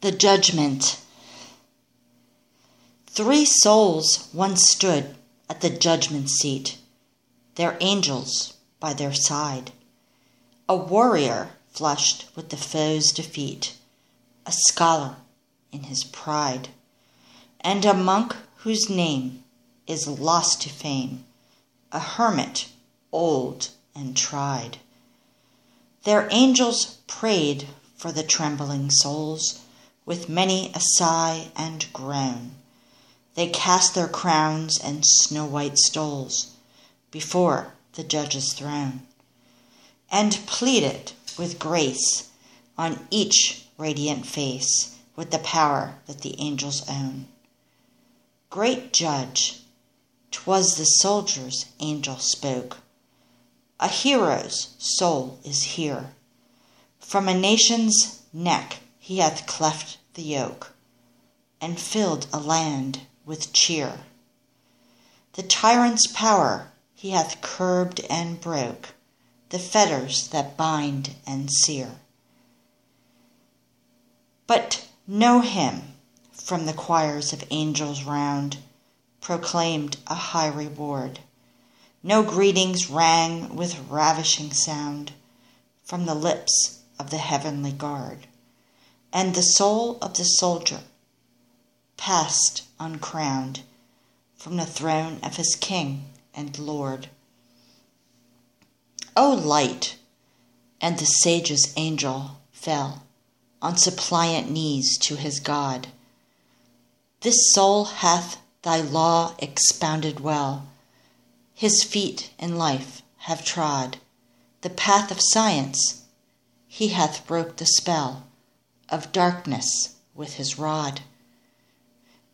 The Judgment. Three souls once stood at the judgment seat, their angels by their side. A warrior flushed with the foe's defeat, a scholar in his pride, and a monk whose name is lost to fame, a hermit old and tried. Their angels prayed for the trembling souls with many a sigh and groan. They cast their crowns and snow white stoles before the judge's throne and pleaded with grace on each radiant face with the power that the angels own. Great Judge, 'twas the soldier's angel spoke. A hero's soul is here. From a nation's neck he hath cleft the yoke, and filled a land with cheer. The tyrant's power he hath curbed and broke, the fetters that bind and sear. But no hymn from the choirs of angels round, proclaimed a high reward. No greetings rang with ravishing sound from the lips of the heavenly guard and the soul of the soldier passed uncrowned from the throne of his king and lord. O light! And the sage's angel fell on suppliant knees to his God. This soul hath thy law expounded well. His feet in life have trod the path of science. He hath broke the spell of darkness with his rod.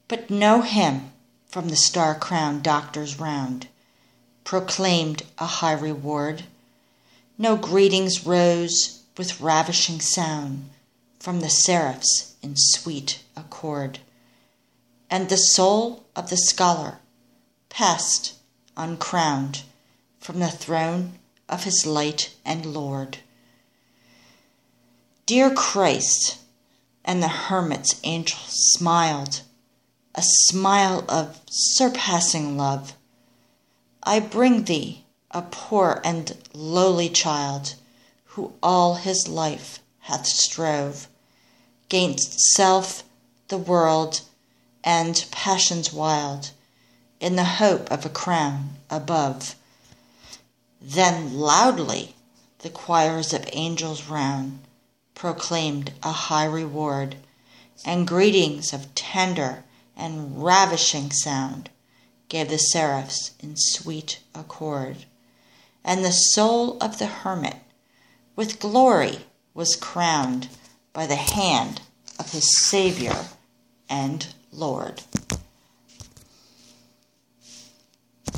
But no hymn from the star crowned doctors round, proclaimed a high reward. No greetings rose with ravishing sound from the seraphs in sweet accord. And the soul of the scholar passed uncrowned from the throne of his light and Lord. Dear Christ, and the hermit's angel smiled, a smile of surpassing love. I bring thee a poor and lowly child, who all his life hath strove gainst self, the world, and passions wild, in the hope of a crown above. Then loudly the choirs of angels round proclaimed a high reward, and greetings of tender and ravishing sound gave the seraphs in sweet accord. And the soul of the hermit with glory was crowned by the hand of his Saviour and Lord.